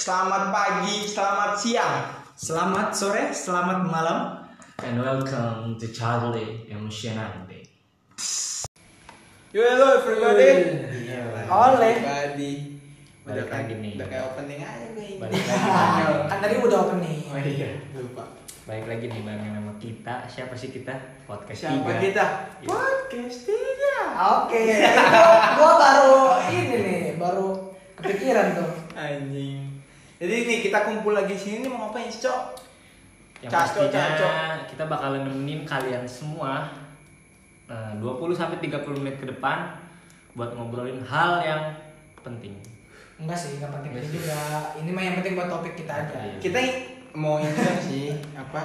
Selamat pagi, selamat siang. Selamat sore, selamat malam. And welcome to Charlie Emotionante. Yo hello everybody. Oleh. Everybody. Udah Balik kayak lagi nih. Udah kayak opening aja ini. Balik lagi. kan tadi udah opening. Oh iya, lupa. Baik lagi nih bareng nama kita. Siapa sih kita? Podcast Siapa tiga. kita? Iya. Podcast tiga. Oke, itu gua baru ini nih, baru kepikiran tuh. Anjing. Jadi nih kita kumpul lagi sini nih mau ngapain, Cok? Yang Caco, pastinya caco. kita bakalan nemenin kalian semua eh, 20 sampai 30 menit ke depan buat ngobrolin hal yang penting. Enggak sih, enggak penting sih. juga. Ini mah yang penting buat topik kita aja. Iya. Kita mau ini kan sih apa?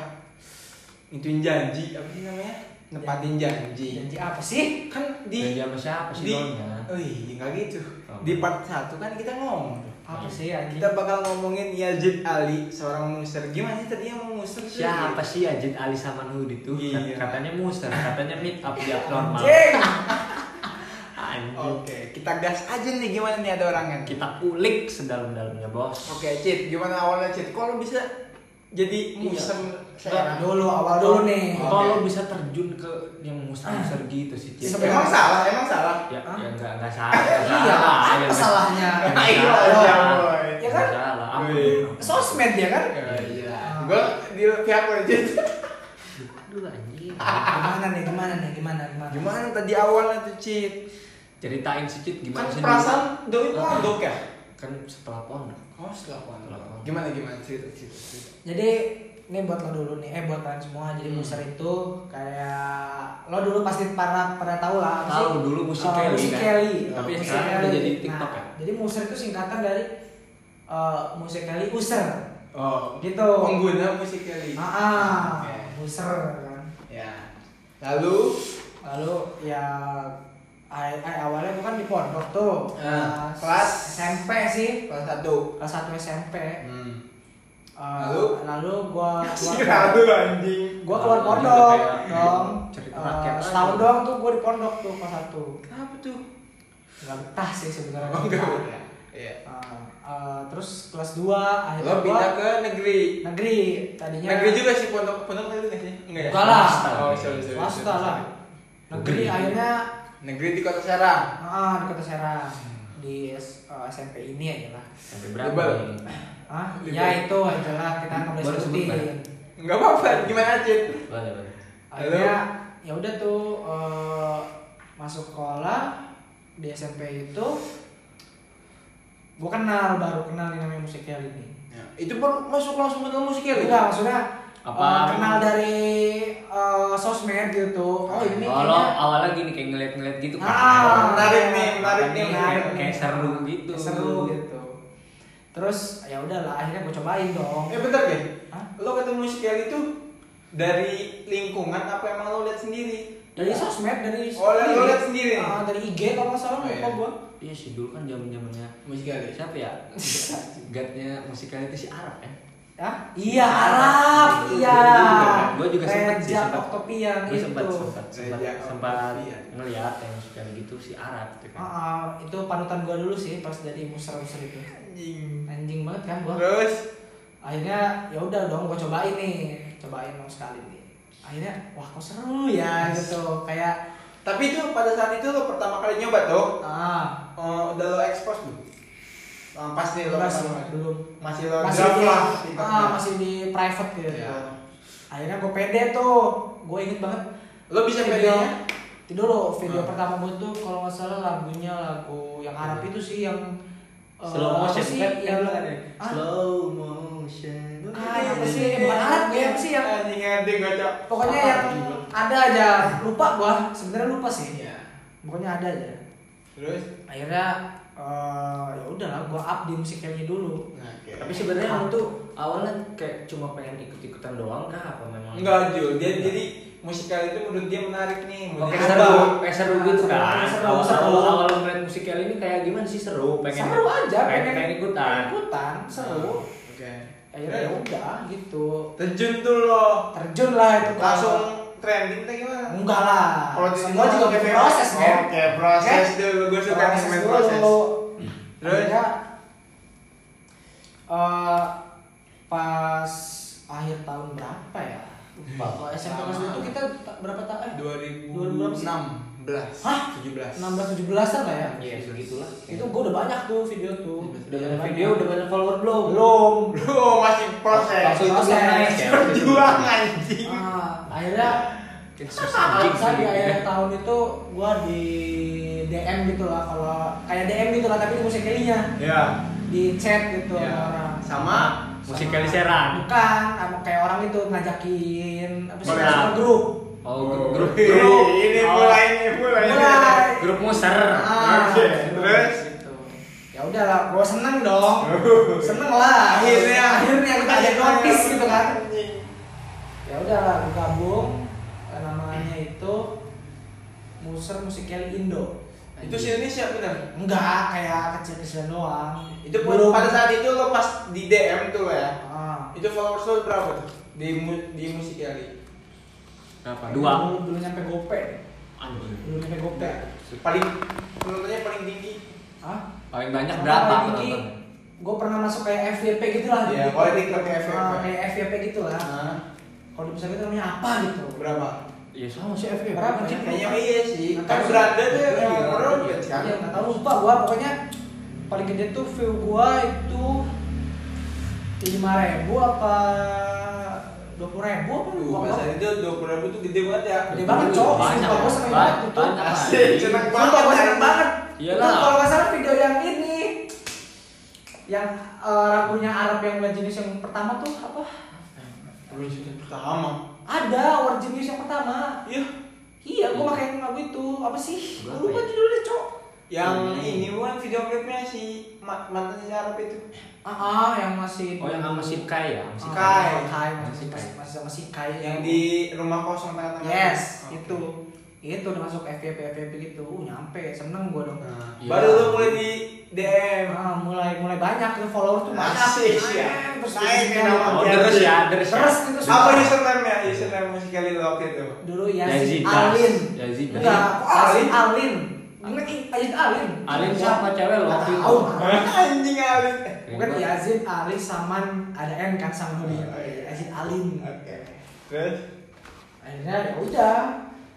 Ituin janji apa sih namanya? Nepatin janji. Janji apa sih? Kan Janji di sama siapa sih di Dolnya? Oh iya, enggak gitu. Oh. Di part 1 kan kita ngomong tuh. Apa sih anjing? Kita bakal ngomongin Yazid Ali, seorang muster. Gimana sih tadi yang mau muster? sih? Siapa sih Ajit Ali Samanhud itu? Iya. Katanya muster, katanya meet up di abnormal. Anjing. Anjing. Oke, kita gas aja nih gimana nih ada orangnya. Kita ulik sedalam-dalamnya, Bos. Oke, Cid, gimana awalnya Cid? Kok lo bisa jadi Iya. Nah, saya? dulu awal dulu nih. Kalau bisa terjun ke yang muster-muster gitu sih. Sebenarnya- Emang salah, emang salah. Ya, Hah? ya enggak enggak salah. Iya, salah. apa Ya, salahnya? aja, boy. Ya kan? salah. Sosmed ya kan? Iya. Gue di pihak Cid. Aduh anjing. Gimana nih? Gimana nih? Gimana? Gimana? Gimana tadi awalnya tuh Cid? Ceritain Cid, gimana Kan sih? perasaan doi pondok ya? Kan setelah pondok. Oh, setelah pondok. Gimana gimana cerita cerita cerita. Jadi ini buat lo dulu nih, eh buat kalian semua. Jadi Hmm. muser itu kayak lo dulu pasti pernah pernah tahu lah. Tahu sih? dulu musik Eh, Kelly musik kan? Kelly. Tapi Musik sekarang Kelly. udah jadi TikTok Nah, ya? Jadi muser itu singkatan dari eh, musik Kelly user. Oh, Gitu. pengguna musik kali. Ah, ah, Oke. user kan. Ya. Lalu Lalu ya ay- awalnya gue kan di pondok tuh. Ah, Kelas? SMP sih. kelas satu. Kelas 1 SMP. Hmm. Eh, Lalu? lalu gua Si keluar lalu anjing. gua keluar pondok dong aja. setahun doang tuh gua di pondok tuh kelas satu Kenapa tuh? nggak betah sih sebenarnya Oh, enggak. Iya. Eh, eh, terus kelas 2 akhirnya Lo pindah ke negeri. negeri tadinya Negeri juga sih pondok pondok negeri? Enggak ya? Enggak lah. Oh, sorry, sorry. swasta sorry, lah sorry. negeri Negeri. akhirnya Negeri di Kota Serang. ah di kota Serang. Di S- eh, SMP ini aja lah. Sampai berapa ah ya itu aja lah. Kita nggak boleh Boleh sebut, sebutin. Enggak apa-apa. Gimana, boleh. akhirnya ya udah tuh eh, masuk sekolah di SMP itu gue kenal baru kenal nih namanya musik Kelly ini. Ya, itu baru masuk langsung ke dalam musik kali. enggak maksudnya Apa? eh, kenal dari eh, sosmed gitu oh ini Oh, lo awalnya gini kayak ngeliat-ngeliat gitu kan. Ah, menarik nih, menarik nih, Kayak seru gitu. seru gitu terus ya udahlah akhirnya gue cobain dong Eh bentar deh. Hah? Lo ketemu musik kali itu dari lingkungan apa emang lo lihat sendiri? dari sosmed dari Oh, lo lihat sendiri? Ah, dari IG kalau nggak salah Oh, lupa iya. gue Iya sih dulu kan zaman zamannya Musik kali. siapa ya? Gatnya musikal itu si Arab kan? Ya? Iya, Arab, iya. Gua juga sempet sih, Gue sempat itu. sempat sempat sempat Oktavian. ngeliat yang musikal gitu si Arab gitu kan. ah, itu panutan gua dulu sih pas jadi muser-muser itu. Anjing. Anjing banget kan gua. Terus Akhirnya ya udah dong gua cobain nih, cobain dong sekali nih. Akhirnya wah kok seru ya gitu. Kayak tapi itu pada saat itu lo pertama kali nyoba tuh, ah, eh, udah lo expose belum? Ah, pas nih lo kali. belum. Masih lo Masih di, lah. ah, masih di private gitu. Iya. Akhirnya gue pede tuh, gue inget banget Lo bisa video itu dulu video Ah. pertama gue tuh kalau nggak salah lagunya lagu yang Arab itu sih yang eh, Slow motion sih kan yang kan ada. Ah, Slow motion. ah, apa sih bukan Arab ya apa sih yang Anjing anjing gocok. pokoknya yang ada aja lupa gua sebenarnya lupa sih Iya. pokoknya ada aja Terus? akhirnya eh, ya udahlah gua up di musiknya dulu Nah, oke. Tapi sebenarnya lo tuh awalnya kayak cuma pengen ikut-ikutan doang kah apa memang? Enggak Jul, dia jadi musikal itu menurut dia menarik nih. mau Oke dicoba. seru, kayak seru gitu Seru, kan. seru, seru. awal awal ngeliat musikal ini kayak gimana sih seru, pengen seru aja pengen, pengen ikutan. ikutan seru Oke. akhirnya ya udah gitu Terjun tuh lo. terjun lah itu ke- Langsung trending atau gimana? enggak lah Kalau di gua juga butuh proses men Oke, proses Oke? dulu. Gue suka main dulu. proses. Terus? Akhirnya, eh, pas akhir tahun berapa ya? Lupa. Kalau SMP kelas dua itu kita ta- berapa tahun? Eh, 2016 Hah? 17 16 17-an lah ya? Iya segitulah. Itu gue udah banyak tuh video tuh. Udah banyak video, udah banyak follower belum? Belum. Lu masih proses Waktu itu belum Proses. naik ya. Berjuang anjing Ah, akhirnya Susah Alsa di akhir tahun itu gua di DM gitu lah kalau kayak DM gitu lah tapi di musik Kelly-nya Ya di chat gitu sama orang Sama Musik Kelly Serang. bukan sama kayak orang itu ngajakin apa sih Collab. sama grup Oh, grup Wih, grup. Ini Oh, mulai ini mulai mulai Grup muser. ah, Oke, grup terus? gitu. ya udahlah gua seneng dong seneng lah Akhirnya. akhirnya kita ada notice gitu kan ya udahlah gua gabung Muser Musik Kelly Indo Itu si Indonesia benar Enggak, kayak kecil-kecilan doang. Itu Belum- pada saat itu lo pas di DM tuh lo ya Ah. Itu followers lo berapa tuh? Di, mu- di musik kali Berapa? Dulu, Dua. dulu nyampe gope. Dulu nyampe gope. Paling penontonnya paling tinggi Hah? Paling banyak berapa paling tinggi, penonton? Gue pernah masuk kayak FYP gitu lah. Iya, Di- kalau di klub kayak Ah, FYP. kayak FYP gitu lah. Nah, Kalau di pusat itu namanya apa gitu? berapa? Iya sama sih FB. Berapa, Anjing. Cik? Kayaknya iya sih Kan berada tuh Iya, yang iya. orang kan Iya, nggak tahu lupa gua. Pokoknya paling gede tuh view gua itu lima ribu apa dua puluh ribu apa gua. saat itu 20 ribu tuh gede banget ya Gede banget cowok. Banyak, gua seneng banyak, banget itu. banyak. Asik, seneng Sumpah banget gue seneng banget. Iyalah. Itu kalau nggak salah video yang ini yang eh, lagunya Arab yang Genius yang pertama tuh apa? Juga pertama Ada One Genius yang pertama. Iya Iya, gue pakai lagu itu. Apa sih? Gue lupa ya? judulnya, Cok. Yang Hmm. ini bukan video klipnya si ma- mantannya si Arab itu Ah, ah, yang masih Oh yang sama si Kai ya? Ah, Si Kai. Kai, Masih masih Kai. masih sama si Kai Yang di rumah kosong tengah-tengah Yes, itu. Itu udah masuk FYP FYP gitu. Uh, nyampe, seneng gue dong. Nah, Iya. Baru lo mulai di DM Ah, mulai mulai banyak tuh follower tuh banyak. Asik, ya. Terus Naik terus- nama Oh, Iya, terus iya. ya, terus ya. Terus itu Apa username ya? Username musik kali lo waktu itu dulu Yazid Yazid Das. Alin. Yazid Das. Enggak, Alin Alin? Yazid Alin. Alin siapa cewek lo waktu itu? Anjing Alin Bukan Yazid Alin Saman ada N kan sama dia. Oh, iya. Yazid Alin. Oke Terus Akhirnya ya udah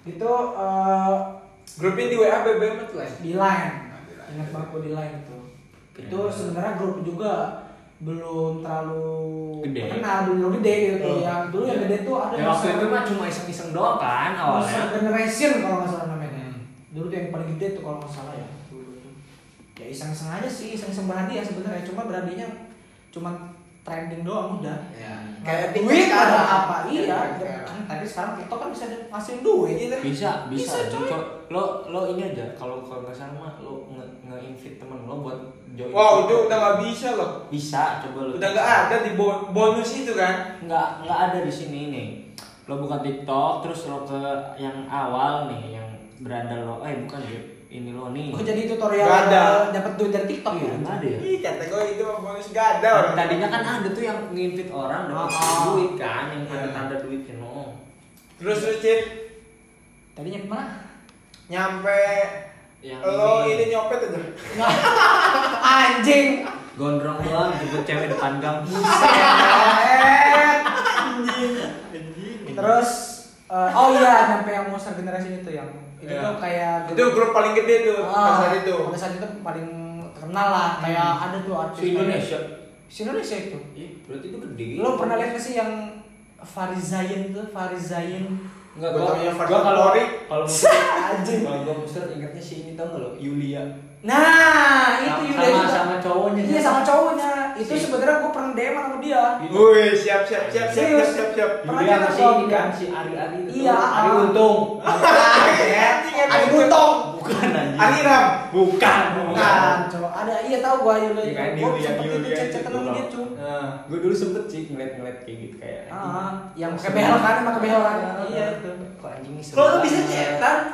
gitu eh, Grupnya di WA BBM tuh di line. Ingat di line itu. Keren. Itu sebenarnya grup juga belum terlalu Gede. kenal belum gede gitu Oh. yang dulu yang gede tuh ada Ya waktu itu mah cuma iseng-iseng doang kan awalnya. Generation kalau nggak salah namanya. Hmm. Dulu tuh yang paling gede tuh kalau nggak salah ya. Dulu tuh. Ya iseng-iseng aja sih, iseng-iseng berhadiah sebenarnya. Cuma berhadiahnya cuma trending doang udah. Ya Kayak duit ada apa? Iya. TikTok sekarang. Kan tapi sekarang TikTok kan bisa ngasilin duit. Gitu. Bisa, bisa. Bisa, coy. Co- Lo lo ini aja kalau kalau nggak salah mah lo nge, nge-invite temen lo buat join. Wow itu udah gak bisa loh bisa coba lo. Udah gak ada di bo- bonus itu kan Nggak nggak ada di sini nih. Lo buka TikTok terus lo ke yang awal nih yang beranda lo. Eh bukan ya. Ini lo nih. Oh jadi tutorial Nggak ada. dapat duit dari TikTok Iya, ya? nggak ada ya. Ih kata gue itu bonus gak ada orang Tadinya kan ada tuh yang nginvite orang dapat Ah. duit kan, yang ada Iya. tanda duitnya no. Terus lu Cid Tadinya ke mana? Nyampe Yang Lo ini, ini nyopet aja Anjing. gondrong doang jemput cewek depan gang. Anjing Terus eh, oh iya nyampe yang monster generasi itu yang itu Iya. tuh kayak Itu grup paling gede tuh Ah, pas saat itu Pada saat itu paling terkenal lah kayak ada tuh artis Si Indonesia. Si Indonesia itu. Iya, berarti itu gede. Lo pernah lihat gak sih yang Farizain tuh Farizain Enggak, Gua gua, gua kalau kalau musik Anjing. kalau gua musik ingatnya si ini tau gak lo Yulia Nah, itu sama, Yulia sama, juga. sama cowoknya Iya sama cowoknya. Itu Si- sebenarnya gue pernah DM sama dia. Wih siap siap siap siap siap Serius? siap siap Pernah Yulia kita sama si ini kan si Ari Ari itu Iya, Ari ah. Untung Ada Buntong. bukan anjing Ari Ram bukan Bukan, cowok. Ada iya tahu. Iya kan, Gua Yulia, sempet itu Yulia chat-chatan itu sama dia cuy. Nah, gue dulu sempet sih ngeliat-ngeliat kayak gitu kayak Ah, yang pakai behel kan, pakai behel kan. Iya itu. Kok anjing ini seru Kalau lu bisa banget.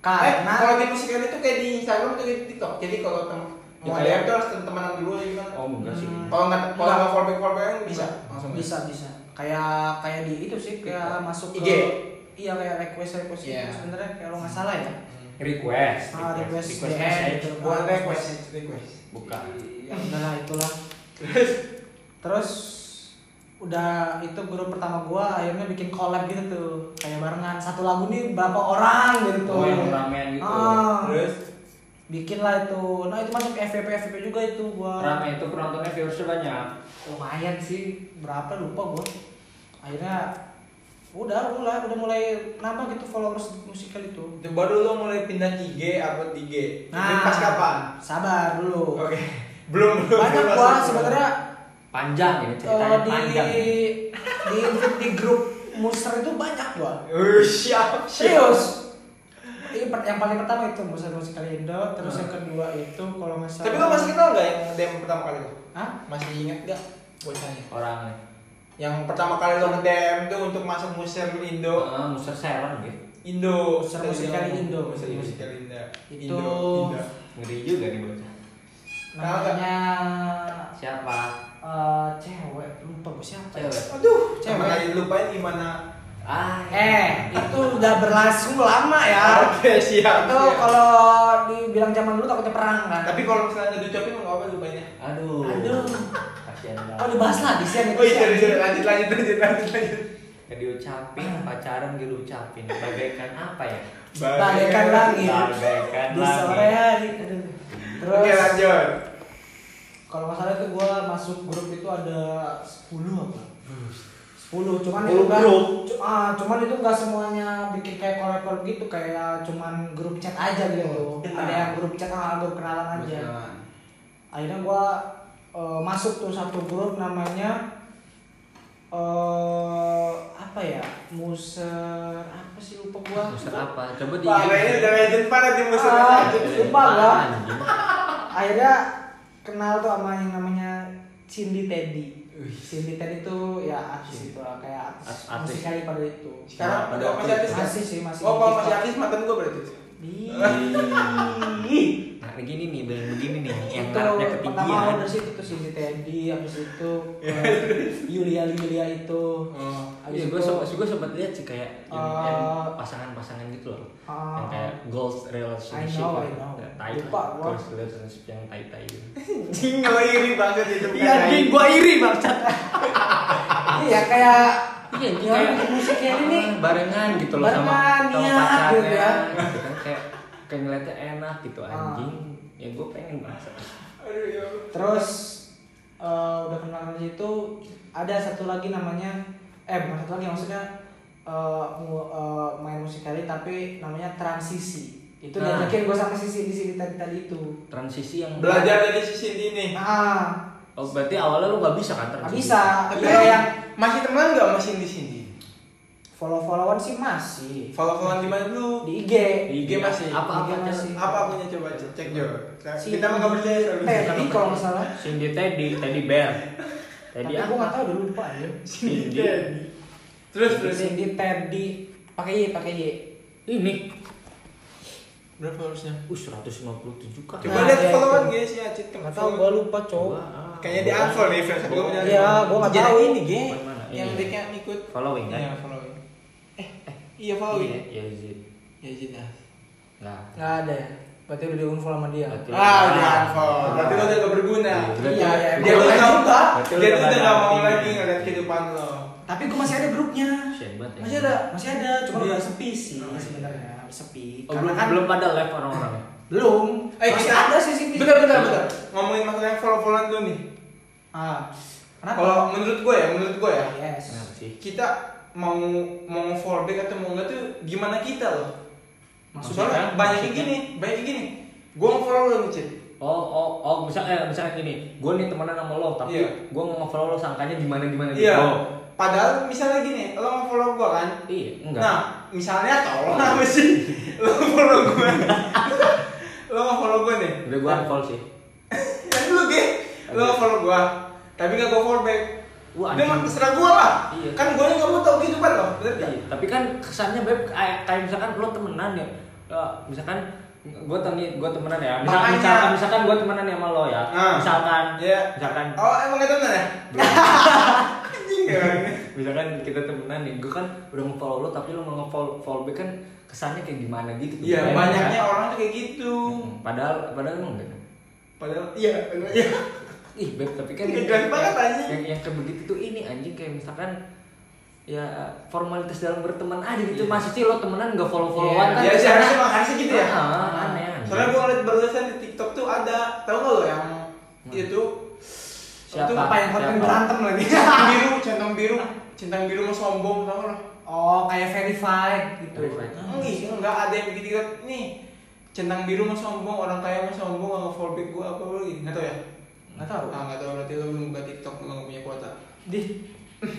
Cetan Eh Karena kalau di musik itu kayak di Instagram atau di TikTok Jadi kalau tem Ya, mau DM tuh harus temenan dulu ya gimana Oh enggak sih Hmm. Kalau nggak kalau Enggak. nggak fallback fallback bisa langsung bisa bisa. Kayak kayak di itu sih kayak masuk ke IG. Iya kayak request request Iya. itu sebenarnya kalau nggak salah ya. request Ah, request request DM message gitu. Buat request request bukan Ya udahlah itulah. terus udah itu grup pertama gua akhirnya bikin collab gitu tuh kayak barengan satu lagu nih berapa orang gitu tuh Oh, yang ramean gitu. Ah, Terus bikin lah itu nah itu masuk FVP FVP juga itu gua Rame itu penontonnya viewersnya banyak. lumayan sih berapa lupa gua akhirnya udah udah udah mulai nambah gitu followers musikal itu itu baru lo mulai pindah IG upload IG. Nah. Pas kapan? sabar dulu Oke. Belum belum. banyak gua sebenarnya Panjang ini ceritanya di panjang. di di grup muser itu banyak gua Uh, siap siap. serius ini yang paling pertama itu muser musikal Indo terus yang kedua itu kalau nggak salah Tapi lo masih kenal nggak yang DM pertama kali lo? Hah? Masih inget nggak bocahnya? Orangnya. Yang pertama kali lo nge-DM tuh untuk masuk museum Indo. Ah, Muser Seron gitu. Indo. Museum musikal Indo. Museum musikal Indo. Itu- Indo. Indo. Ngeri juga nih bocah. namanya Siapa? Eh, cewek lupa gue siapa ya? Cewek. Aduh, Cewek. lagi lupain gimana? Ah, eh itu udah berlangsung lama ya Oke, siap. itu siap. kalau dibilang zaman dulu takutnya perang kan Tapi kalau misalnya diucapin nggak apa lupainnya. Aduh. Aduh. Kasihan oh banget. dibahas lagi sih yang itu Oh iya, lanjut lanjut lanjut lanjut lanjut diucapin, pacaran gak diucapin. Bagaikan apa ya? bagaikan langit Bagaikan di sore hari Aduh. terus Oke lanjut. Kalau nggak salah itu gue masuk grup itu ada 10 apa 10 cuman 10 itu nggak grup? cu- ah, cuman itu nggak semuanya bikin kayak collab gitu kayak cuman grup chat aja gitu Kenal. ada yang grup chat ah, grup kenalan aja akhirnya gua eh, masuk tuh satu grup namanya eh apa ya muser apa sih lupa gua Muser apa? Coba di Pak, ini udah legend banget di museum. Ah. Lupa gua. Akhirnya kenal tuh sama yang namanya Cindy Teddy. Cindy Teddy itu ya artis itu lah kayak artis, Artis- artis. musikal pada itu. Sekarang Pada udah masih artis masih sih masih Oh, kalau masih artis mantan gue berarti. Nah, begini nih, begini, begini nih, yang itu pertama ketinggian. awal dari situ tuh Cindy Teddy habis itu eh, Yulia Yulia itu Oh. habis Iya, gue itu sempat, gue sempat lihat sih kayak yang, Uh, yang pasangan-pasangan gitu loh, Ah. yang kayak goals relationship, I know, I gitu. know. Tai, Lupa gua. goals relationship yang tai tai gitu. Anjing lo iri banget itu. Iya, aing. gue iri bangsat. iya kayak Iya, ya kayak ini nih barengan gitu loh sama, Barengan, sama iya, pacarnya, gitu ya. Kayak ngeliatnya enak gitu Ah. anjing. Ya gue pengen bangsat. Aduh ya. terus eh, udah kenal dari itu ada satu lagi namanya eh bukan satu lagi maksudnya eh, mu- eh, main musik kali tapi namanya transisi itu Nah. diajakin gue sama sisi di sini tadi tadi itu Transisi yang Belajar dari sisi ini. nah Oh, berarti awalnya lu gak bisa kan transisi? bisa Tapi ya yang masih temenan nggak masih di sini? Follow followan sih masih Follow followan di mana dulu? di IG Di IG masih. Apa apa IG masih. Apa punya coba cek cek Jo. Si Kita mah nggak percaya. Teddy kalau nggak salah Cindy Teddy, Teddy Bear. Teddy tapi apa? nggak tahu udah lupa ya Cindy. Terus terus. Cindy Teddy pakai Y pakai Y Ini. Berapa harusnya? Uh, 157 kan. Coba Nah, lihat iya, followan itu. guys ya, Cit. nggak tahu gue lupa cowok Kayaknya di unfollow nih friends. Gue punya Iya, gua nggak tahu. ini. Mana? Yang dia ngikut. Following kan? Iya, following. Iya following. Iya, iya, iya. Ya ah. Nah. nggak ada ya berarti udah di unfollow sama dia Berarti- Ah, udah unfollow. Berarti lo udah gak berguna. Iya, berarti- Iya, iya. Dia tuh Berarti nggak juga. Berarti lu Dia udah ada gak mau lagi ngeliat kehidupan lo. tapi gue masih ada grupnya ya. masih ada masih ada cuma udah sepi sih sebenarnya sepi Oh, karena belum kan belum pada live orang-orang ya? belum Eh, masih ada sih sih Bentar, bentar, bentar. Ngomongin masalah yang follow-followan dulu nih. ah kenapa Kalau menurut gue ya, menurut gue ya, yes Kenapa sih? kita mau mau follow back atau mau enggak tuh gimana kita loh. maksudnya Soalnya banyak yang gini, banyak yang gini. Gue mau follow lo Cid. Oh, oh, oh, misalnya, eh, misalnya gini, gue nih temenan sama lo, tapi Iya. gue mau nge-follow lo sangkanya gimana gimana gitu. Iya. Oh. Padahal misalnya gini, lo mau follow gue kan? Iya, enggak. Nah, misalnya tolong apa sih? Lo follow gue. lo mau follow gue nih. Udah gue unfollow sih. Yang dulu ge, lo mau follow gue. Tapi gak gue follow back. Wah, mah anjing. terserah gue lah. Iya. Kan gue gak mau tau kehidupan lo. Bener gak? Iya, tapi kan kesannya beb kayak, kayak misalkan lo temenan ya, Eh, misalkan gue temi gue temenan ya, misalkan Makanya. misalkan, misalkan gue temenan ya sama lo ya, Ah. misalkan, Iya. misalkan, Oh, emang gak temen ya? Ya. misalkan kita temenan nih, gue kan udah nge-follow lo, tapi lo mau nge-follow follow back kan kesannya kayak gimana gitu. Iya, banyaknya orang tuh kayak gitu. Hmm, Padahal, padahal emang enggak. Padahal iya, iya. Ih beb tapi kan Ih, jelas banget, anjing. yang yang kayak begitu tuh ini anjing kayak misalkan ya formalitas dalam berteman aja gitu Iya. masih sih lo temenan nggak follow followan kan Ya sih harusnya harusnya gitu ya. Ah, aneh aneh Soalnya gua ngeliat barusan di TikTok tuh ada, tau gak lo yang Hmm. itu Siapa? Itu apa yang Siapa? berantem lagi centang biru, centang biru, centang biru mau sombong tau gak lo? oh kayak verified gitu Verified. Enggak, enggak ada yang kan. Nih, centang biru mau sombong, orang kaya mau sombong, nggak nge-follow back gua apa lagi? Nggak tau ya? Nggak tahu Ah, nggak tahu berarti lo belum buka TikTok, lo nggak punya kuota. di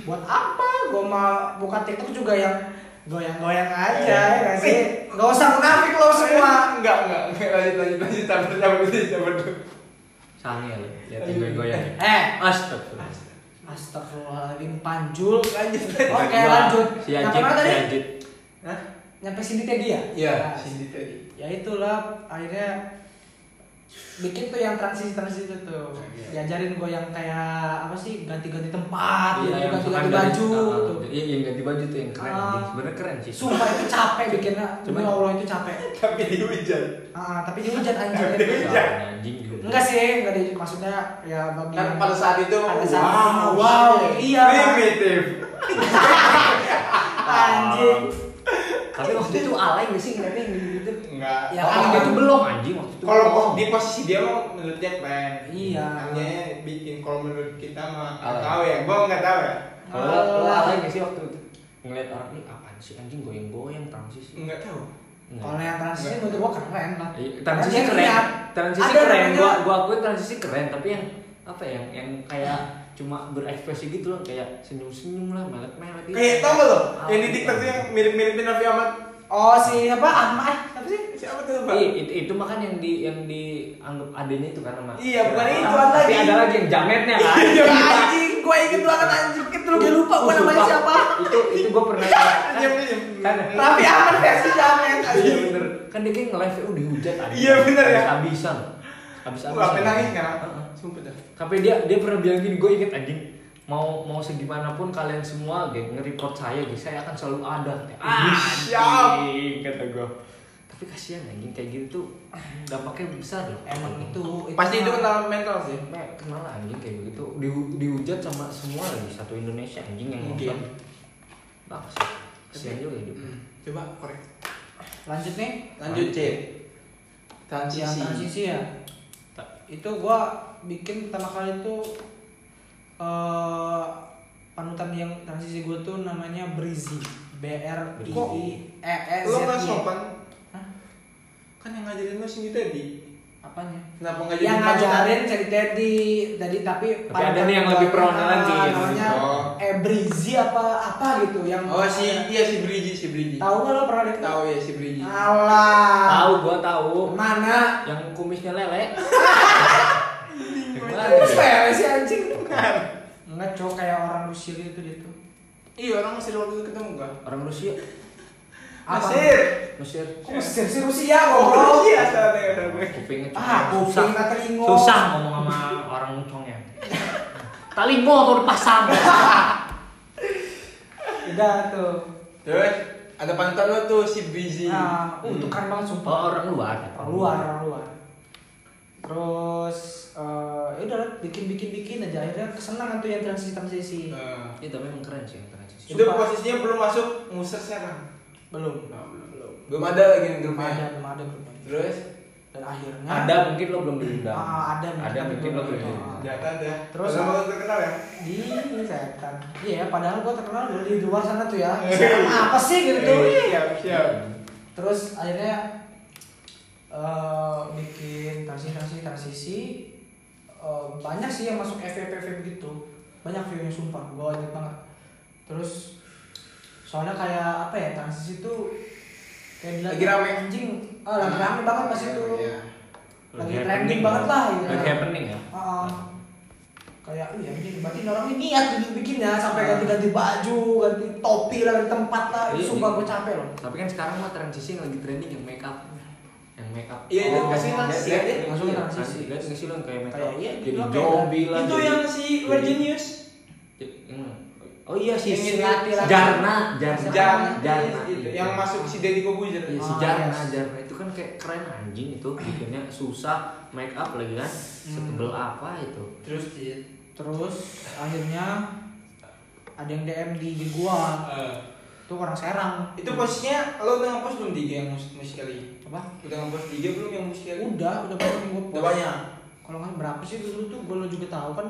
buat apa gua mau buka tiktok juga yang goyang-goyang aja ya nggak sih nggak usah munafik lo semua Enggak, enggak, enggak lanjut lanjut lanjut sabar sabar dulu, sabar dulu. sange lo lihat gue goyang eh astagfirullah Astagfirullahaladzim panjul Lanjut. Oke lanjut si mana si tadi? Ajit Hah? Nyampe sini tadi ya? Iya, Nah, Cindy tadi. Ya itulah akhirnya bikin tuh yang transisi-transisi itu tuh Iya. Diajarin gue yang kayak apa sih ganti-ganti tempat Iya, yang ganti-ganti baju dari- ah, tuh. Iya, yang ganti baju tuh yang keren. Ah. anjing. Sebenarnya keren sih. Sumpah itu capek bikinnya Cuma- Demi Allah itu capek Tapi di hujan. Ah, Tapi di hujan anjir Jangan, anjing juga. Enggak sih, enggak di maksudnya ya bagi Kan pada saat itu pada saat wow, itu, wow, shit. iya. Primitif. anjing. Tapi waktu itu alay gak sih ngeliatnya gitu? Enggak. Ya, Oh, kan itu belum anjing waktu itu. Kalau belum. di posisi dia mah menurut dia keren. Iya. Hanya bikin kalau menurut kita mah nggak tahu ya. Gua nggak tahu ya. Kalau lo- alay gak sih waktu itu? Ngeliat orang ini apaan sih anjing goyang-goyang transisi. Nggak tahu. Kalau yang transisi menurut gua keren lah. Iya, transisi keren. Transisi Ada keren. Gua gua akui transisi keren, tapi yang apa ya? Yang kayak cuma berekspresi gitu loh, kayak senyum-senyum lah, melet-melet gitu. Kayak tau gak lo? Yang di TikTok tuh yang mirip-miripin Raffi Ahmad. Oh si apa Ahmad apa sih? Siapa tuh, Pak? Iya, itu, itu mah kan yang di yang dianggap adanya itu kan sama. Iya, bukan Siapa? itu, Tapi lagi. ada lagi yang jametnya kan. Iya anjing, gua inget banget anjing itu lu gak lupa gua namanya siapa? Itu itu gua pernah kan, Diam, diam. kan, Raffi Ahmad versi Jamet Iya anjing. bener. Kan dia kayak nge-live udah dihujat anjing. Iya, bener ya. Habis-habisan. Habis-habisan. Gua sampai nangis kan? Heeh. Sumpah dah. Tapi dia dia pernah bilang gini, gue inget anjing mau mau segimanapun kalian semua geng nge-report saya gitu, saya akan selalu ada. Ah, siap. anjing, kata gue. Tapi kasihan anjing kayak gitu tuh dampaknya besar loh. Emang itu, Pasti itu kenal mental sih. Kenal lah anjing kayak begitu di, dihujat sama semua lagi satu Indonesia anjing yang Mungkin. Bangsat. Kasihan juga hidup. Hmm. Coba korek. Lanjut nih. Lanjut, C. Yang Transisi. transisi ya. Itu gua bikin pertama kali itu eh panutan yang transisi gua tuh namanya Brizi. B R I Kok? E E Z Lo nggak sopan? Kan yang ngajarin lo sini tadi. Apanya? Kenapa nggak jadi yang ngajarin jadi tadi tadi tapi Tapi ada nih yang lebih personal lagi. namanya Oh. eh Brizi apa apa gitu yang Oh si iya si Brigi si Brigi. tahu nggak lo pernah lihat Tahu ya si Brigi. Alah. Tahu gua tahu. Mana? Yang kumisnya lele. Terus lele sih anjing. Enggak cowok kayak orang Rusia gitu dia tuh. Iya orang masih waktu itu ketemu gak? Orang Rusia. Apa? Mesir. Mesir. Kok Mesir sih Rusia Oh goblok? iya asalnya kata gue. Kupingnya cuma Ah, kuping susah. tak telingo. Susah ngomong sama orang muncongnya. Talingo tuh dipasang. Udah tuh. Terus ada panutan lo tuh si Brigi. Nah, uh, itu keren banget sumpah. Oh, orang luar. Orang luar, orang luar. Terus eh ya udah bikin bikin bikin aja akhirnya kesenangan tuh yang transisi transisi. Nah, Iya, tapi emang keren sih yang transisi. itu posisinya belum masuk musesnya kan? Belum. Nah, belum. Belum. Belum ada lagi nih Belum ada, belum ada grupnya. Terus Dan akhirnya Ada mungkin lo belum diundang. Ah, ada mungkin Ada mungkin lo belum diundang. Jangan ya. Terus- lo terkenal ya. di setan. Iya, padahal gua terkenal dulu di luar sana tuh ya. Apa sih gitu? Eh, Siap siap. Terus akhirnya eh bikin transisi transisi transisi Eh, banyak sih yang masuk FVP FVP gitu banyak viewnya sumpah gua inget banget terus soalnya kayak apa ya transisi itu kayak Lagi rame. anjing ah lagi rame banget pas itu Iya. lagi trending banget lah gitu Lagi happening ya. Ah, ah. kayak iya anjing berarti orang ini niat gitu bikinnya sampai ganti-ganti baju ganti topi lah ganti tempat lah itu Iya, sumpah iya. gue capek loh Tapi kan sekarang mah transisi yang lagi trending yang make up. Yang make up. Iya, itu Oh, transisi nggak- ya? Masuk iya, transisi. Lihat nggak sih lo yang kayak make up? iya, Jadi zombie lah. Itu jadi- yang si Virginius. Hmm. Oh iya si Jarna, Jarna, Jarna. itu iya. yang masuk si Deddy Kobuzer. Iya si Ah, Jarna, yes. Jarna itu kan kayak keren anjing itu bikinnya susah make up lagi kan setebel apa itu Terus terus akhirnya ada yang DM di IG gua Eh, itu orang Serang itu posisinya lo udah ngepost belum tiga yang mus musik kali? apa Udah ngepost tiga belum yang musik kali? udah udah banyak yang gua Udah post. banyak. kalau nggak berapa sih dulu tuh gua juga tahu kan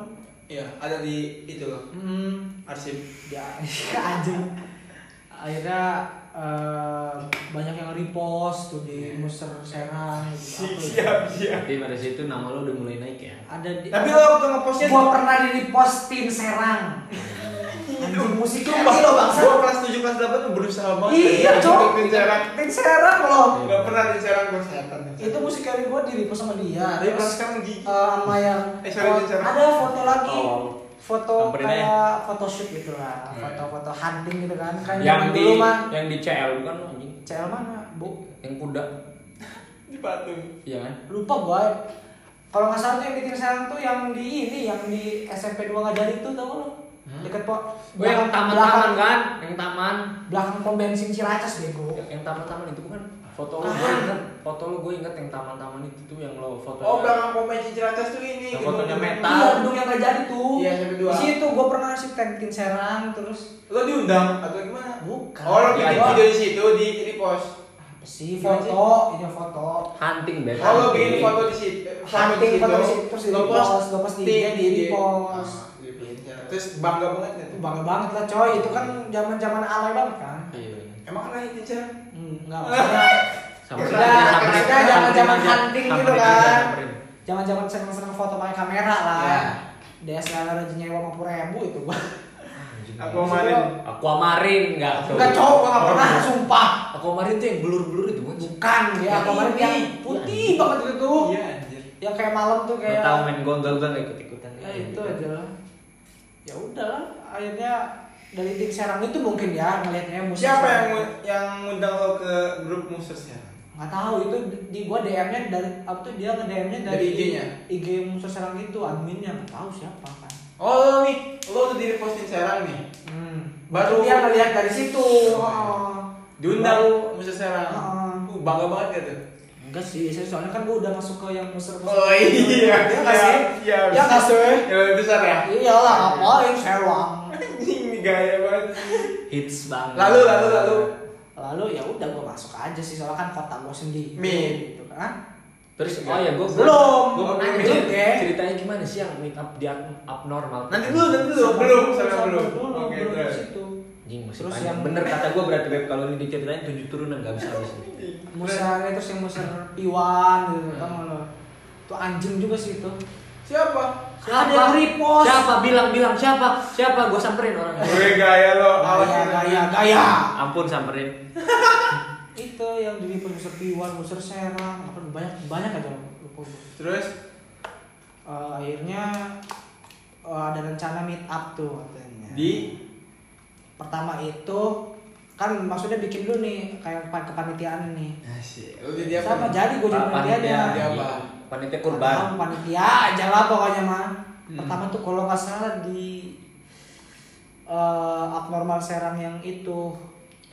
Iya, ada di itu. Loh, hmm, arsip. ya anjing. Akhirnya eh, banyak yang repost tuh di Muser Serang gitu, itu. Siap, siap. tapi pada situ nama lo udah mulai naik ya? Ada di Tapi lo waktu ngepostnya gua pernah di repost tim Serang anjing musik Sumpah lo bangsa. Gue kelas 7 kelas 8 tuh berusaha banget. Iya cok Pinceran tim Serang. Loh Gak pernah Pinceran gue setan itu musik kali gua di repost sama dia. Tapi pas terus sekarang gigi eh, sama yang Eh, ada foto lagi. Oh. foto kayak photoshoot gitu lah. Hmm. foto-foto hunting gitu kan. Kan yang di dulu mah. yang di CL bukan lo anjing. CL mana bu? Yang kuda. Di patung iya kan? Lupa gua kalau nggak salah tuh yang di tim Serang tuh yang di ini yang di SMP 2 nggak jadi tuh tau lo Deket po Oh yang taman-taman kan? Yang taman? Belakang pom bensin Ciracas bego. Yang, yang taman-taman itu bukan? Foto lo Ah. gue inget foto lo gue inget yang taman-taman itu tuh yang lo foto Oh belakang pemain Ciracas tuh ini Yang gedung- fotonya gedung- metal. iya gedung yang nggak jadi tuh. Iya, SMP dua. di situ gua pernah sih tag tim Serang terus Lo diundang atau gimana? bukan. Oh lo Iya, bikin iya. video di situ di repost. Apa sih? Foto ini foto. Hunting bed Oh lo hunting. bikin foto di situ hunting foto di situ. terus di Lo repost lo post di di- repost. Ah. Terus bangga banget kan? bangga banget lah coy. Itu kan zaman zaman alay banget kan? Iya. Emang kan lagi Pinceran? hmm, nggak aja, samperin kita samperin aja, hunting gitu kan. zaman zaman seneng seneng foto pakai kamera lah. Iya. DSLR aja nyewa lima puluh ribu itu. Gua. Aku kemarin enggak tuh. Enggak cowok gua nggak pernah sumpah. Aquamarine tuh yang blur-blur itu bukan bukan dia aku kemarin yang putih banget itu tuh. Iya anjir. Yang kayak malam tuh kayak tahu main gondol gue gak ikut-ikutan. ya itu aja lah ya udahlah akhirnya dari tim Serang itu mungkin ya ngelihatnya musik Siapa Serang. yang yang ngundang lo ke grup musuh sekarang? nggak tahu itu di gua DM-nya dari apa tuh dia nge DM-nya dari, Dari IG-nya? IG musuh serang itu adminnya nggak tahu siapa kan Oh lo nih, lo udah di repostin Serang nih hmm. Baru- dia ngeliat dari situ Oh. Diundang musuh Serang. Uh, Bangga banget ya tuh enggak sih saya soalnya kan gua udah masuk ke yang musuh Oh iya, ya nggak sih? Iya, ya nggak sih? Yang lebih besar ya? iyalah ngapain serang Ini gaya banget. Hits banget. Lalu, lalu, lalu. Lalu ya udah gua masuk aja sih soalnya kan kota gua sendiri. Min. gitu kan. Terus oh ya gue Belum. Gue mau nanya belum, ya. ceritanya gimana sih yang meet up di abnormal? Nanti dulu, nanti dulu. Belum, belum. dulu, Oke, belum terus Anjing masih Terus panjang. yang- Bener kata gue berarti Beb kalau ini diceritain tujuh turunan gak bisa habis. Muser terus yang muser piwan gitu kan lo itu anjing juga sih itu Siapa? ada yang repost Siapa bilang bilang siapa? Siapa? Gue samperin orangnya. Gue gaya lo gaya ya. gaya gaya Ampun samperin. itu yang di repost muser piwan muser serang apa banyak banyak aja lupa gua. Terus Eh, akhirnya eh, ada rencana meet up tuh katanya Di pertama itu kan maksudnya bikin dulu nih kayak pan- kepanitiaan nih Asik Lo jadi apa? sama nih? jadi gue jadi Panitia, panitianya Dia apa? Panitia kurban. Tahu, panitia aja lah pokoknya mah. Hmm. Pertama tuh kalau nggak salah di eh, abnormal Serang yang itu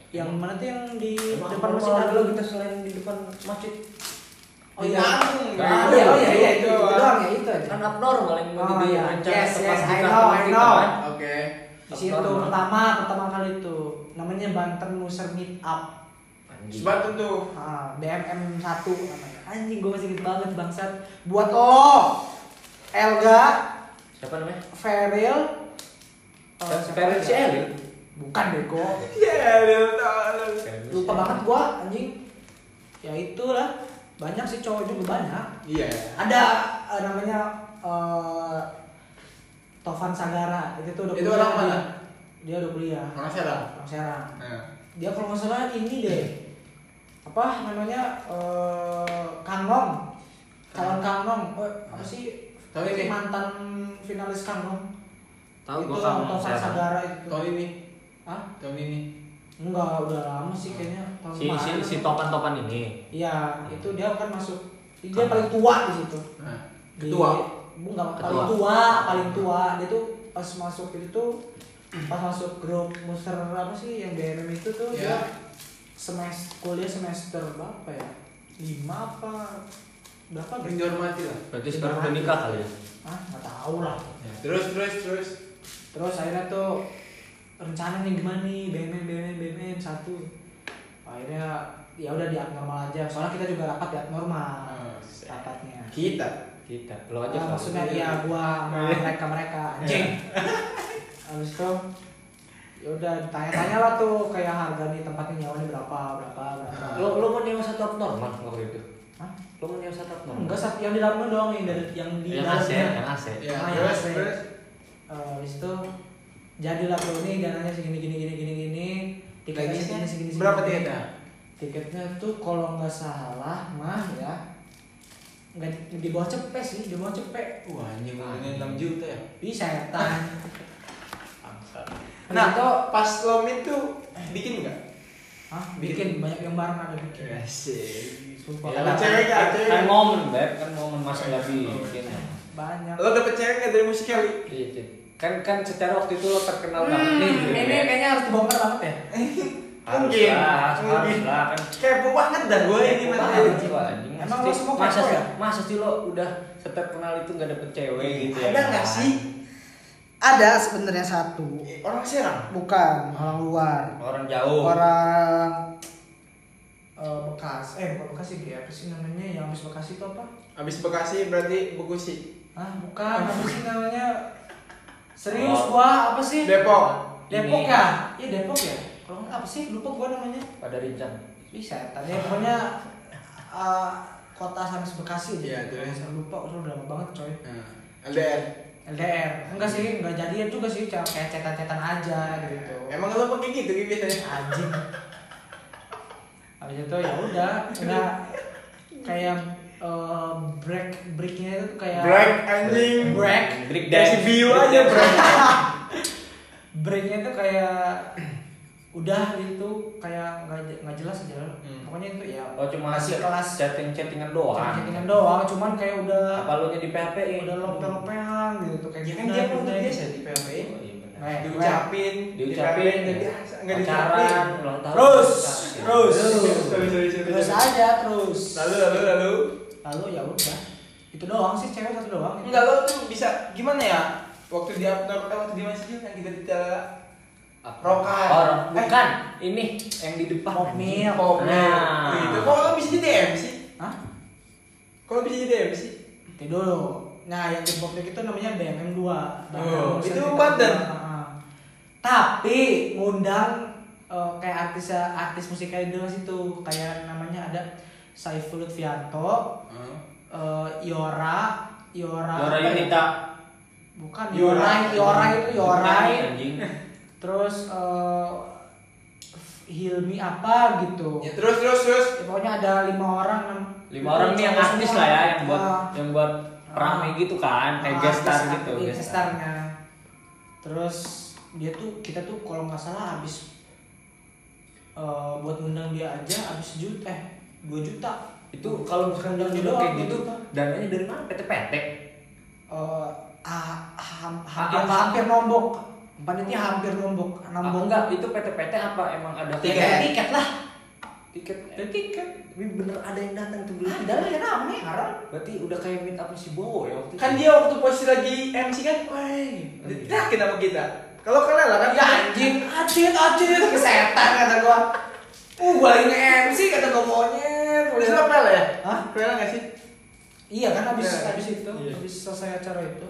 yang mana tuh yang di depan masjid ada kita selain di depan masjid. Oh iya. Oh iya, oh iya, iya, itu, Itu, itu doang ya itu aja. Kan abnormal yang mau Oh, di iya. Yes, yes, I know, I kita, know. kan? Oke Di situ pertama pertama kali itu namanya Banten Muser Meet Up. Anjing. Sebantu tuh Ah, BMM 1 namanya. Anjing gue masih inget banget bangsat. Buat lo Elga, Siapa namanya? Feril, siapa Feril si Elil? Bukan bego. Ya, tahu lupa banget gua anjing ya itulah banyak sih cowok juga banyak Iya ada eh, namanya eh, Tovan Sagara itu tuh udah Itu orang dia. mana? dia udah kuliah. Orang Serang? Orang Serang. Nah dia kalau nggak salah ini deh. Apa namanya eh Kangong calon Kangong oh, apa sih? Tahu ini? mantan finalis Kangong Tahu itu gua kamu Tovan. Sagara itu. Tahun ini? Hah? Tahun ini? Enggak udah lama sih kayaknya. Tahun Si si si topan-topan ini. Iya, itu dia kan masuk. Dia paling tua di situ. Nah Di- Ketua? Enggak, Ketua. paling tua, paling tua. Dia tuh pas masuk itu pas masuk grup muster apa sih yang BMM itu tuh Iya. dia semester kuliah semester berapa ya? lima apa berapa gitu Dihormati lah. Berarti sekarang udah nikah kali ya? ah nggak tahu lah Ya, terus terus terus. terus akhirnya tuh rencana nih gimana nih BMN BMN BMN satu akhirnya ya udah di abnormal aja soalnya kita juga rapat di abnormal rapatnya Kita. Kita. Lo aja Ah, maksudnya ya gua sama mereka mereka anjing habis itu ya udah tanya-tanya lah tuh kayak harga nih tempatnya nyawa nih berapa berapa berapa Lo lo mau nyewa satu abnormal waktu itu? Hah? Lo mau nyewa satu abnormal? enggak satu yang di dalamnya doang yang dari yang di Yang AC, dalamnya yang AC. Ya, Ah, terus ya, terus. Eh, habis itu jadilah tuh nih dananya segini gini gini gini gini tiketnya segini segini berapa tiketnya? tiketnya tuh kalau nggak salah mah ya nggak di- bawah cepet sih di bawah cepet Wah, anjing ngomongin 6 juta ya. bisa setan Nah, itu pas lo meet tuh bikin nggak? Hah? bikin banyak yang bareng ada bikin Asik. sumpah Ya, cewek kan, Cewek kan nggak? momen, Beb. Kan momen masa nggak bikin. banyak Lo dapet cewek nggak dari musik kali? Iya. Kan kan secara waktu itu lo terkenal banget nih. Hmm, ini kayaknya harus dibongkar banget ya Harus Mungkin. lah, harus Mungkin. lah kan. Kepo banget dah gue ini sih, anjing. Emang Masa lo sih- semua masa kepo sih, ya? masa sih lo udah seterkenal itu nggak dapet cewek gitu ya? Ada nggak kan? sih? ada sebenarnya satu Orang Serang. bukan orang luar Orang jauh. orang eh, bekas eh bukan bekasi dia apa sih namanya yang habis bekasi itu apa Abis Bekasi berarti Bekasi. ah bukan apa sih namanya serius Oh. gua apa sih Depok. Depok ya iya Depok ya kalau nggak apa sih lupa gua namanya Pada rincang. bisa tadi pokoknya eh, kota habis bekasi aja Iya, terus? saya lupa udah lama banget coy Nah, LDR. LDR enggak sih enggak jadian juga sih kayak cetan-cetan aja gitu Emang lo pakai gitu gitu biasanya? anjing habis itu ya udah enggak kayak eh, break breaknya itu kayak Break anjing. break Break Kasih dance. aja break. breaknya itu kayak udah gitu kayak nggak nggak jelas aja Hmm. pokoknya itu ya Oh cuma masih kelas chatting-chattingan doang. chattingan doang cuman kayak udah Apa lo nya di PHP -in? udah lope-lopean gitu kayak Ya kan gimana, dia udah biasa di PHP. Oh, iya benar. Nah, Diucapin, Diucapin, nggak pacaran, diucapin. ulang tahun. Terus, terus. Terus aja terus Lalu lalu lalu. lalu ya udah itu doang sih cewek satu doang Enggak lo tuh bisa gimana ya? Waktu di outdoor, eh, waktu di masjid kan kita di Rokan. Oh, bukan. Ini yang di depan. Oh, Nah. Itu kok lo bisa jadi MC? Hah? Kok lo bisa jadi MC? itu dulu nah yang di Popnik itu namanya BMM 2 Oh, itu Banten? tapi ngundang eh, kayak artis artis musik idol situ kayak namanya ada Saiful Lutfianto eh, Yora Yora Yora apa ya? Yunita. bukan Yora. Yora Yora itu Yora anjing. Terus eh, Hilmi apa gitu Ya terus terus terus. Ya, pokoknya ada lima orang enam- Lima orang nih yang artis lah ya yang buat Ah. yang buat rame gitu kan, kayak Ah, guest star artis- gitu. iya, guest guest starnya terus dia tuh kita tuh kalau nggak salah habis eh, buat ngundang dia aja habis sejuta eh dua juta Itu kalau misalkan dia doang, kayak dua gitu, juta. dananya dari mana? PT-PT. Eh, ah, ham- Ah, hampir, apa? hampir nombok panitia hampir nombok Ah, nombok enggak, itu PT-PT apa emang ada Tiket. tiket tiket lah Tiket. ada tiket Tapi bener ada yang datang tuh beli. ada lah ya rame haram Berarti udah kayak meet up si Bowo ya waktu itu. Kan dia waktu posisi lagi MC kan, woi, diterakin sama kita. Kalau kalian lah kan, ya anjing acit acit kesetan kata gua uh gua lagi nge-MC kata gua monyet Itu apa lah ya? Hah? Kalian nggak sih? Iya kan habis Iya. habis itu Iya. habis selesai acara itu.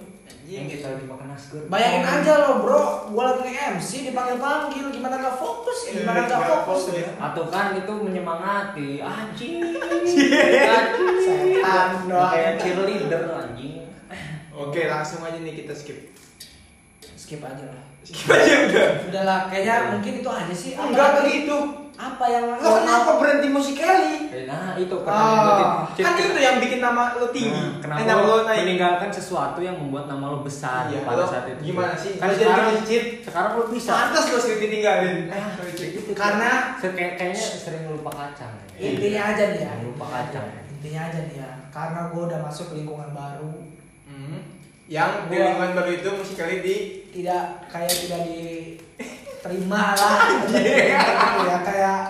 Yang kita lagi makan nasgor. Bayangin aja lo bro, gua lagi nge-MC dipanggil panggil gimana gak fokus ya? Gimana Iya, gak nggak fokus fokus. ya? Atau kan itu menyemangati anjing. Setan doang. Kayak cheerleader anjing. Oke, langsung aja nih kita skip. Skip aja lah. Skip aja udah. Udahlah, kayaknya mungkin itu aja sih. Enggak begitu. Apa yang Lo kenapa berhenti musikali? Nah, itu Ah, karena Kan itu yang bikin nama lo tinggi. Nah, kenapa eh, nama lo naik. meninggalkan sesuatu yang membuat nama lo besar Iya, pada lo saat itu? gimana sih? Kan sekarang, masjid. sekarang lo bisa. Pantas lo sering ditinggalin. Eh, gitu. Karena- kayak- kayaknya sering lupa kacang. Intinya aja nih ya. Lupa kacang. Intinya aja nih ya. Karena gua udah masuk ke lingkungan baru, Hmm. Yang di lingkungan baru itu musikali di tidak kayak tidak diterima lah. Iya. Gitu ya kayak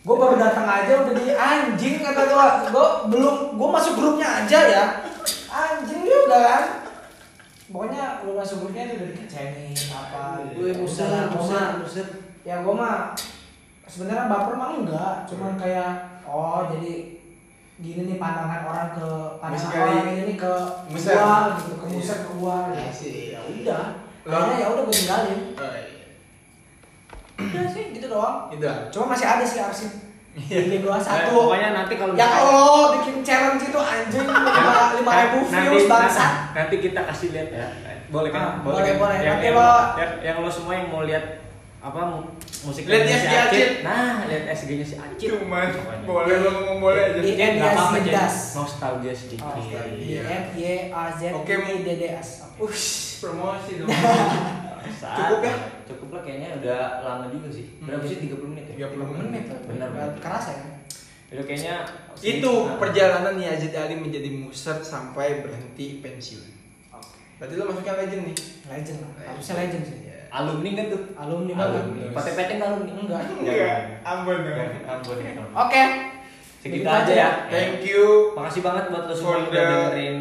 Gue baru datang aja udah di anjing kata gue. Gue belum, gue masuk grupnya aja ya. Anjing juga kan. Pokoknya lu masuk grupnya itu udah dikecengin apa. Gue buset, buset, buset. Ya gue mah sebenarnya baper mah enggak, cuman kayak oh jadi gini nih pandangan orang ke pandangan orang ini ke Muser. gua gitu, ke muser Iya. ke gua. Iya gitu. sih. Ya udah. Lah. Akhirnya ya udah gue tinggalin. Oh, iya. Udah sih gitu doang. Itu. ah. Cuma masih ada sih arsip. Ini gua satu. pokoknya nanti kalau Ya kalau bikin challenge itu anjing lima lima ribu views bangsa. nanti, nanti kita kasih lihat ya boleh kan Ah, boleh, kan? boleh. yang, Nanti yang, lo- yang, yang lo semua yang mau lihat apa mu- musik Lihat si Acit. nah lihat SG nya si Acit Cuman Pokoknya. boleh lo ngomong boleh aja. Di- Jadi nggak apa-apa jadi Zindas. nostalgia sedikit Oh, Iya. F Y A Z Oke, I Mu. D D S. Oke. Ush, promosi dong. Saat- Cukup ya? cukup lah kayaknya udah lama juga sih berapa Hmm. sih 30 menit ya 30 menit lah. Benar. Kerasa ya. itu kayaknya Itu Nah, perjalanan Yazid Ali menjadi muser sampai berhenti pensiun. Berarti lo masuknya legend nih. Legend lah. Harusnya legend sih. Iya. alumni kan tuh Alumni banget. PT-PT nggak alumni Enggak. Enggak, dong. Enggak, ampun Oke. segitu aja ya Thank you. Makasih banget buat lo semua udah dengerin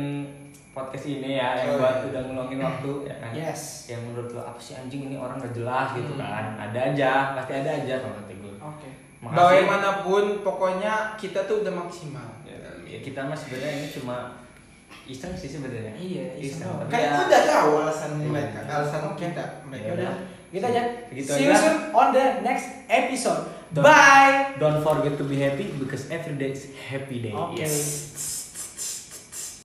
podcast ini ya, yang Oh, buat iya. udah ngeluangin waktu ya kan. Yes. Yang menurut lo apa sih anjing ini orang gak jelas gitu Hmm. kan. Ada aja, pasti ada aja kalau kata gue. Oke. Makasih. Bagaimanapun pokoknya kita tuh udah maksimal. Ya, ya kita mah sebenarnya ini cuma iseng sih sebenarnya. Iya, iseng Kan ya, udah tahu alasan Iya. mereka, alasan Oke. kita mereka. Ya Udah. Gitu aja. Segitu See you soon on the next episode. Don't- Bye. Don't forget to be happy because every day is happy day. Oke. Yes.